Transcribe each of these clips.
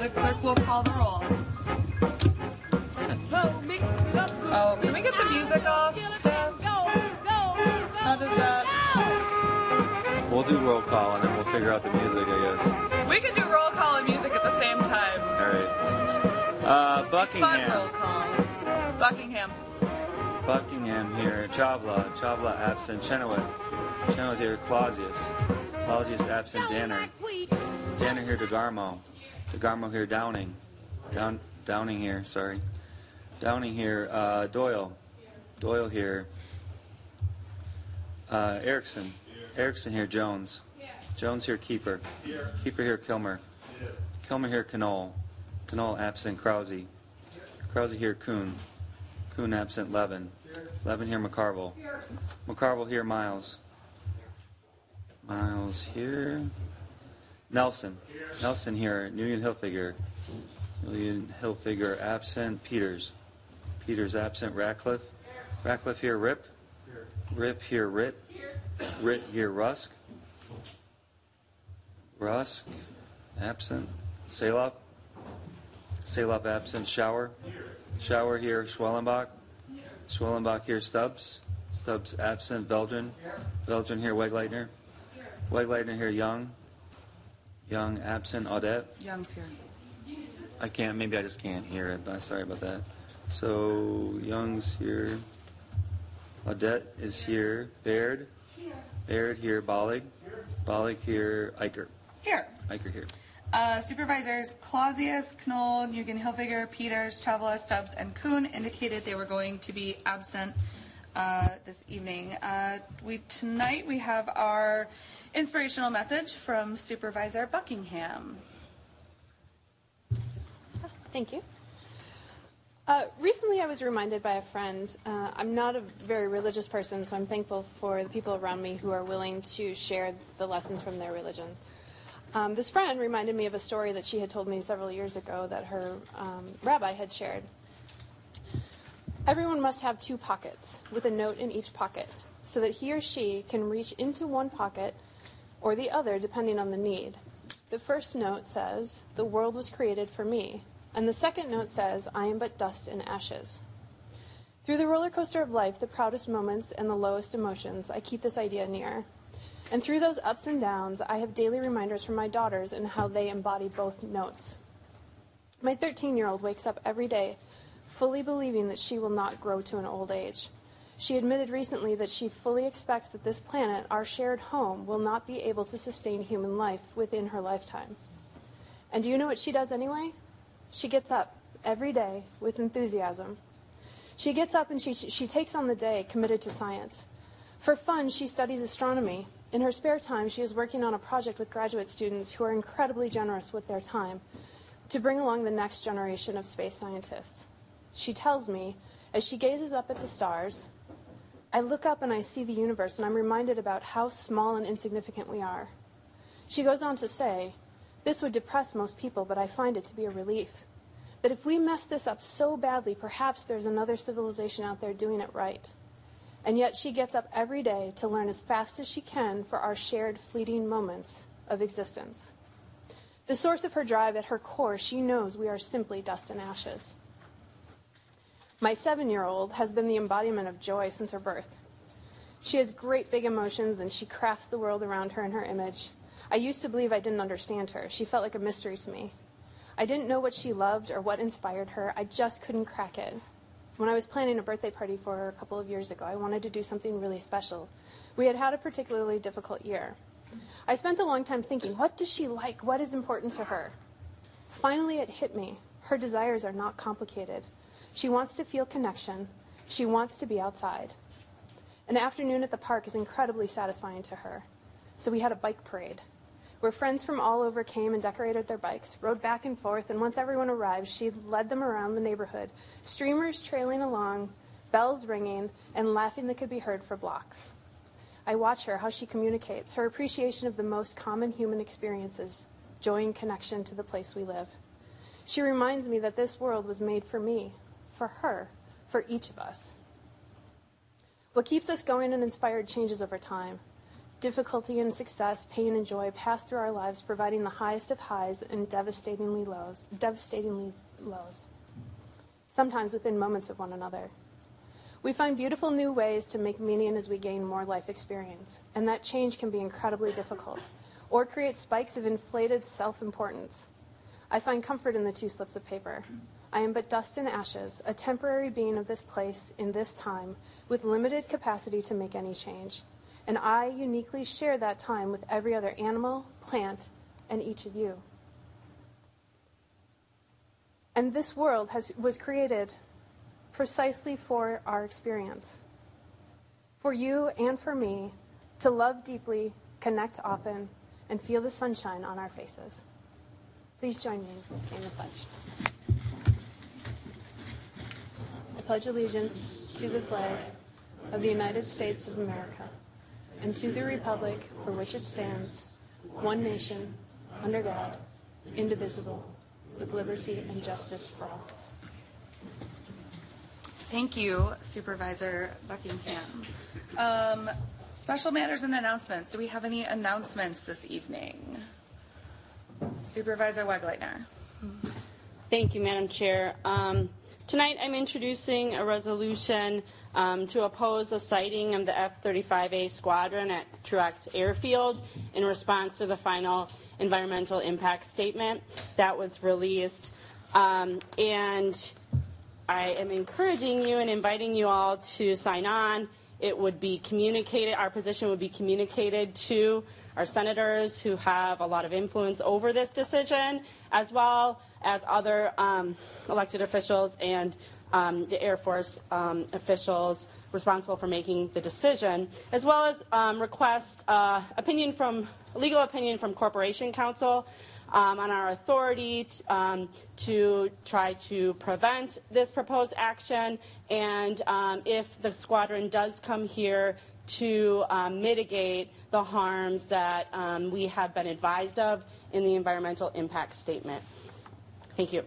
The clerk will call the roll. Oh, can we get the music off, Steph? How does that? We'll do roll call and then we'll figure out the music, I guess. We can do roll call and music at the same time. All right. Uh, Fun roll Buckingham. call. Buckingham. Buckingham here. Chawla. Chawla absent. Chenoweth. Chenoweth here. Clausius. Clausius absent. Danner. Danner here. DeGarmo. DeGarmo here. Downing. Down, Downing here. Sorry. Downing here. Uh, Doyle. Doyle here. Uh, Erickson. Erickson here. Jones. Jones here. Keeper. Keeper here. Kilmer. Kilmer here. Knoll. Knoll absent. Krause. Krause here. Kuhn. Kuhn absent. Levin. Levin here. McCarville. McCarville here. Miles. Miles here. Nelson. Here. Nelson here. Nguyen Hilfiger. Nguyen Hilfiger absent. Peters. Peters absent. Ratcliffe. Ratcliffe here. Ripp. Ripp here. Ritt. Ritt here. Rusk. Rusk absent. Salop. Salop absent. Shower. Shower here. Schwellenbach. Schwellenbach here. Stubbs. Stubbs absent. Veldran. Veldran here. Wegleitner. Wegleitner here. Young. Young absent. Audette. Young's here. I can't. Maybe I just can't hear it. But sorry about that. So Young's here. Audette is here. Bayrd. Here. Bayrd here. Bollig. Bollig here. Eicher. Here. Eicher here. Uh, supervisors Clausius, Knoll, Nguyen Hilfiger, Peters, Travela, Stubbs, and Kuhn indicated they were going to be absent uh, this evening. Uh, we tonight we have our inspirational message from Supervisor Buckingham. Thank you. Uh, recently, I was reminded by a friend. Uh, I'm not a very religious person, so I'm thankful for the people around me who are willing to share the lessons from their religion. Um, this friend reminded me of a story that she had told me several years ago that her um, rabbi had shared. Everyone must have two pockets with a note in each pocket so that he or she can reach into one pocket or the other depending on the need. The first note says, The world was created for me. And the second note says, I am but dust and ashes. Through the roller coaster of life, the proudest moments and the lowest emotions, I keep this idea near. And through those ups and downs, I have daily reminders from my daughters and how they embody both notes. My 13 year old wakes up every day fully believing that she will not grow to an old age. She admitted recently that she fully expects that this planet, our shared home, will not be able to sustain human life within her lifetime. And do you know what she does anyway? She gets up every day with enthusiasm. She gets up and she, she takes on the day committed to science. For fun, she studies astronomy. In her spare time, she is working on a project with graduate students who are incredibly generous with their time to bring along the next generation of space scientists. She tells me, as she gazes up at the stars, I look up and I see the universe and I'm reminded about how small and insignificant we are. She goes on to say, This would depress most people, but I find it to be a relief. That if we mess this up so badly, perhaps there's another civilization out there doing it right. And yet she gets up every day to learn as fast as she can for our shared fleeting moments of existence. The source of her drive at her core, she knows we are simply dust and ashes. My seven year old has been the embodiment of joy since her birth. She has great big emotions and she crafts the world around her in her image. I used to believe I didn't understand her. She felt like a mystery to me. I didn't know what she loved or what inspired her. I just couldn't crack it. When I was planning a birthday party for her a couple of years ago, I wanted to do something really special. We had had a particularly difficult year. I spent a long time thinking, what does she like? What is important to her? Finally, it hit me. Her desires are not complicated. She wants to feel connection. She wants to be outside. An afternoon at the park is incredibly satisfying to her. So we had a bike parade where friends from all over came and decorated their bikes, rode back and forth, and once everyone arrived, she led them around the neighborhood, streamers trailing along, bells ringing, and laughing that could be heard for blocks. I watch her, how she communicates, her appreciation of the most common human experiences, joy and connection to the place we live. She reminds me that this world was made for me, for her, for each of us. What keeps us going and inspired changes over time. Difficulty and success, pain and joy pass through our lives, providing the highest of highs and devastatingly lows, devastatingly lows. Sometimes within moments of one another. We find beautiful new ways to make meaning as we gain more life experience, and that change can be incredibly difficult, or create spikes of inflated self importance. I find comfort in the two slips of paper. I am but dust and ashes, a temporary being of this place in this time, with limited capacity to make any change. And I uniquely share that time with every other animal, plant, and each of you. And this world has, was created precisely for our experience. For you and for me to love deeply, connect often, and feel the sunshine on our faces. Please join me in saying the pledge. I pledge allegiance to the flag of the United States of America and to the republic for which it stands, one nation, under God, indivisible, with liberty and justice for all. Thank you, Supervisor Buckingham. Um, special matters and announcements. Do we have any announcements this evening? Supervisor Wegleitner. Thank you, Madam Chair. Um, tonight I'm introducing a resolution um, to oppose the siting of the F-35A squadron at Truax Airfield in response to the final environmental impact statement that was released. Um, and I am encouraging you and inviting you all to sign on. It would be communicated, our position would be communicated to our senators who have a lot of influence over this decision, as well as other um, elected officials and um, the Air Force um, officials responsible for making the decision, as well as um, request uh, opinion from legal opinion from Corporation Counsel um, on our authority t- um, to try to prevent this proposed action, and if the squadron does come here to um, mitigate the harms that um, we have been advised of in the environmental impact statement. Thank you.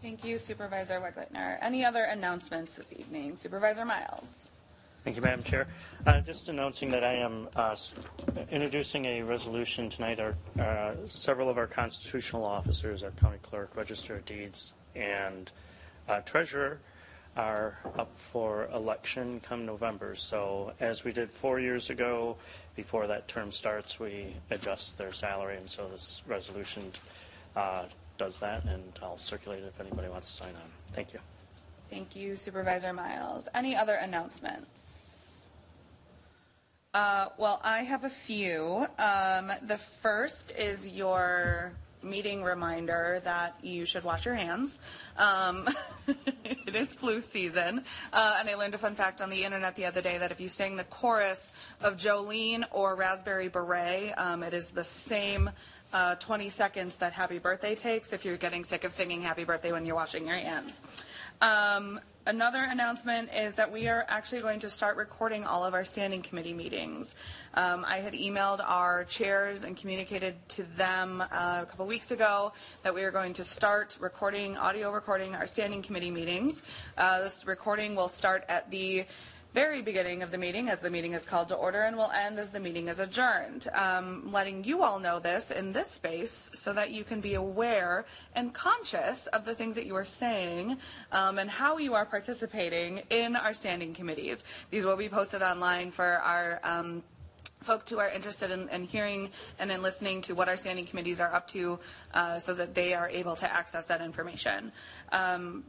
Thank you, Supervisor Wegleitner. Any other announcements this evening? Supervisor Miles. Thank you, Madam Chair. Uh, Just announcing that I am uh, introducing a resolution tonight. Our, uh, Several of our constitutional officers, our county clerk, register of deeds, and uh, treasurer are up for election come November. So as we did four years ago, before that term starts, we adjust their salary, and so this resolution uh, does that, and I'll circulate it if anybody wants to sign on. Thank you. Thank you, Supervisor Miles. Any other announcements? Uh, well, I have a few. Um, the first is your meeting reminder that you should wash your hands. Um, it is flu season. Uh, and I learned a fun fact on the internet the other day that if you sing the chorus of Jolene or Raspberry Beret, um, it is the same uh, 20 seconds that Happy Birthday takes if you're getting sick of singing Happy Birthday when you're washing your hands. Um, another announcement is that we are actually going to start recording all of our standing committee meetings. Um, I had emailed our chairs and communicated to them uh, a couple weeks ago that we are going to start recording, audio recording our standing committee meetings. Uh, this recording will start at the very beginning of the meeting as the meeting is called to order and will end as the meeting is adjourned. Um, letting you all know this in this space so that you can be aware and conscious of the things that you are saying um, and how you are participating in our standing committees. These will be posted online for our um, folks who are interested in, in hearing and in listening to what our standing committees are up to uh, so that they are able to access that information. Um,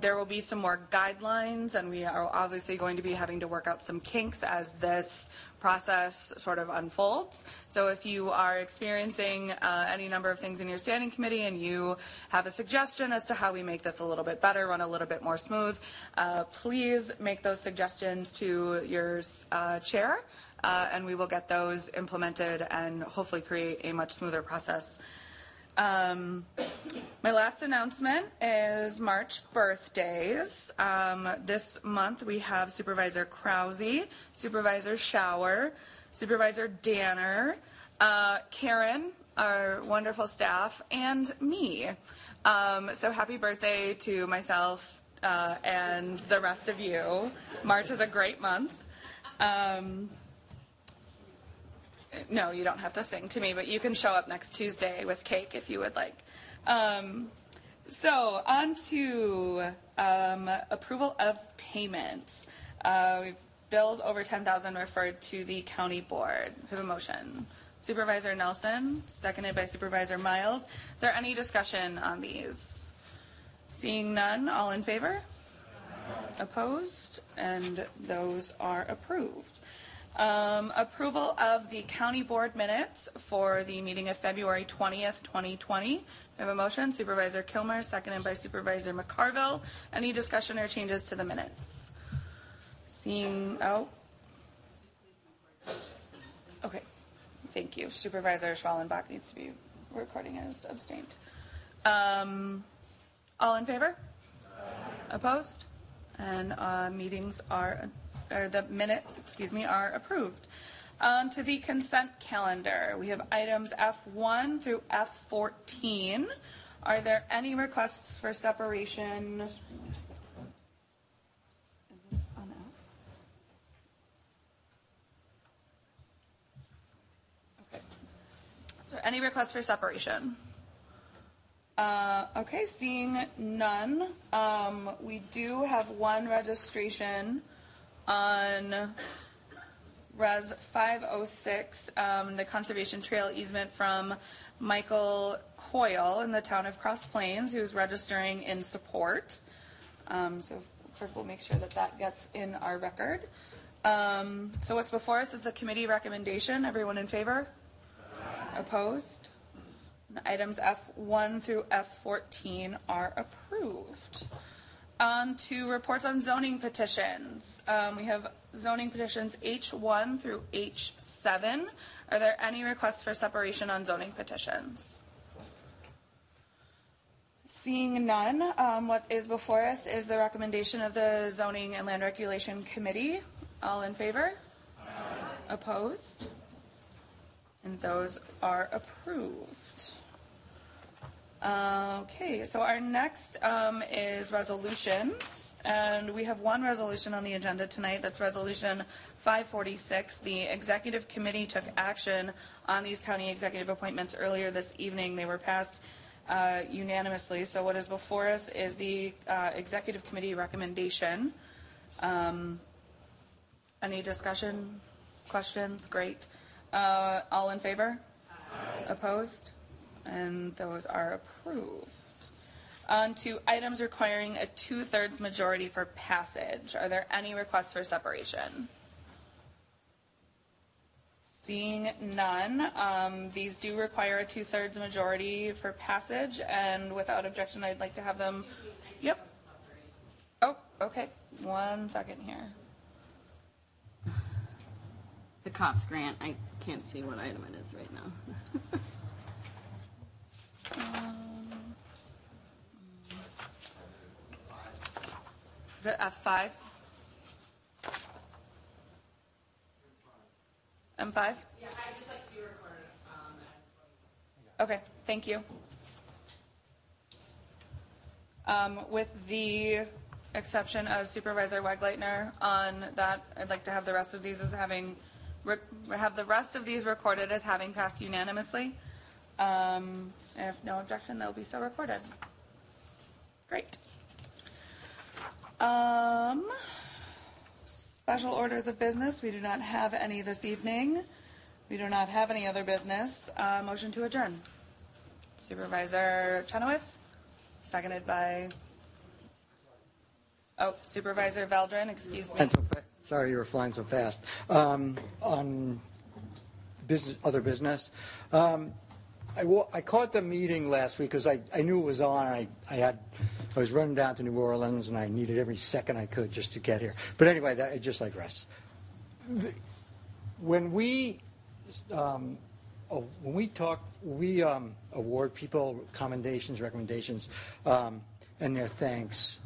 there will be some more guidelines, and we are obviously going to be having to work out some kinks as this process sort of unfolds. So if you are experiencing uh, any number of things in your standing committee and you have a suggestion as to how we make this a little bit better, run a little bit more smooth, uh, please make those suggestions to your uh, chair, uh, and we will get those implemented and hopefully create a much smoother process um, my last announcement is March birthdays. Um, this month we have Supervisor Krause, Supervisor Shower, Supervisor Danner, uh, Karen, our wonderful staff, and me. Um, so happy birthday to myself uh, and the rest of you. March is a great month. Um, No, you don't have to sing to me, but you can show up next Tuesday with cake if you would like. Um, so, on to um, approval of payments. Uh, we've bills over 10,000 referred to the county board. We have a motion. Supervisor Nelson, seconded by Supervisor Miles. Is there any discussion on these? Seeing none, all in favor? Opposed? And those are approved. Um, approval of the county board minutes for the meeting of February 20th, 2020. We have a motion. Supervisor Kilmer, seconded by Supervisor McCarville. Any discussion or changes to the minutes? Seeing, oh. Okay, thank you. Supervisor Schwellenbach needs to be recording as abstained. Um, all in favor? Opposed? And uh, meetings are, or the minutes, excuse me, are approved. To the consent calendar. We have items F1 through F14. Are there any requests for separation? Okay. There any requests for separation? Uh, okay, seeing none, um, we do have one registration on Res 506, um, the Conservation Trail easement from Michael Coyle in the town of Cross Plains, who's registering in support. Um, so clerk will make sure that that gets in our record. Um, so what's before us is the committee recommendation. Everyone in favor? Opposed? Items F1 through F14 are approved. On to reports on zoning petitions. Um, we have zoning petitions H1 through H7. Are there any requests for separation on zoning petitions? Seeing none, um, what is before us is the recommendation of the Zoning and Land Regulation Committee. All in favor? Opposed? And those are approved. Okay, so our next um, is resolutions, and we have one resolution on the agenda tonight. That's Resolution 546. The Executive Committee took action on these county executive appointments earlier this evening. They were passed uh, unanimously. So what is before us is the uh, Executive Committee recommendation. Um, Any discussion, questions? Great. Uh, All in favor? Opposed? And those are approved. On to items requiring a two-thirds majority for passage. Are there any requests for separation? Seeing none, um, these do require a two-thirds majority for passage, and without objection, I'd like to have them. Yep. Oh, okay. One second here. The COPS grant, I can't see what item it is right now. Is it F five? M five? Yeah, I'd just like to be recorded. Okay, thank you. Um, with the exception of Supervisor Wegleitner on that, I'd like to have the rest of these as having, rec- have the rest of these recorded as having passed unanimously. Um, and if no objection, they'll be so recorded. Great. Um, special orders of business, we do not have any this evening. We do not have any other business. Uh, motion to adjourn. Supervisor Chenoweth, seconded by, oh, Supervisor Veldran, excuse me. And so fa- Sorry you were flying so fast. Um, On business, other business, um, I I caught the meeting last week because I I knew it was on. I I had, I was running down to New Orleans and I needed every second I could just to get here. But anyway, that, just like Russ. The- When we, um, oh, when we talk, we um, award people commendations, recommendations, um, and their thanks,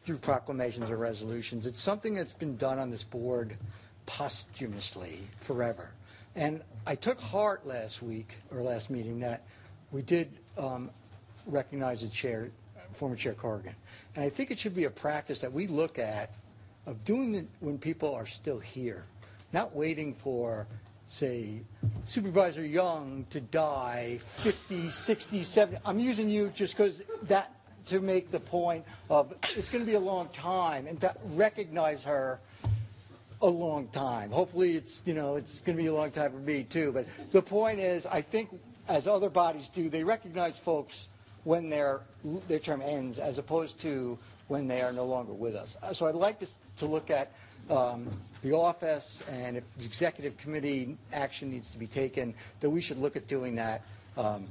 through proclamations or resolutions. It's something that's been done on this board posthumously forever. And I took heart last week, or last meeting, that we did um, recognize the chair, former Chair Corrigan. And I think it should be a practice that we look at of doing it when people are still here, not waiting for say, Supervisor Young to die 50, 60, 70. I'm using you just because that, to make the point of, it's going to be a long time, and to recognize her a long time. Hopefully, it's, you know, it's going to be a long time for me too. But the point is, I think as other bodies do, they recognize folks when their, their term ends as opposed to when they are no longer with us. Uh, So I'd like to, to look at um, the office and if the executive committee action needs to be taken, that we should look at doing that um,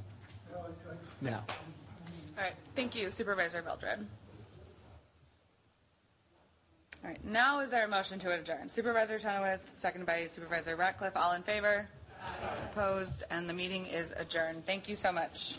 now. All right, thank you Supervisor Veldran. All right, now is there a motion to adjourn? Supervisor Chenoweth, seconded by Supervisor Ratcliffe, all in favor? Opposed, and the meeting is adjourned. Thank you so much.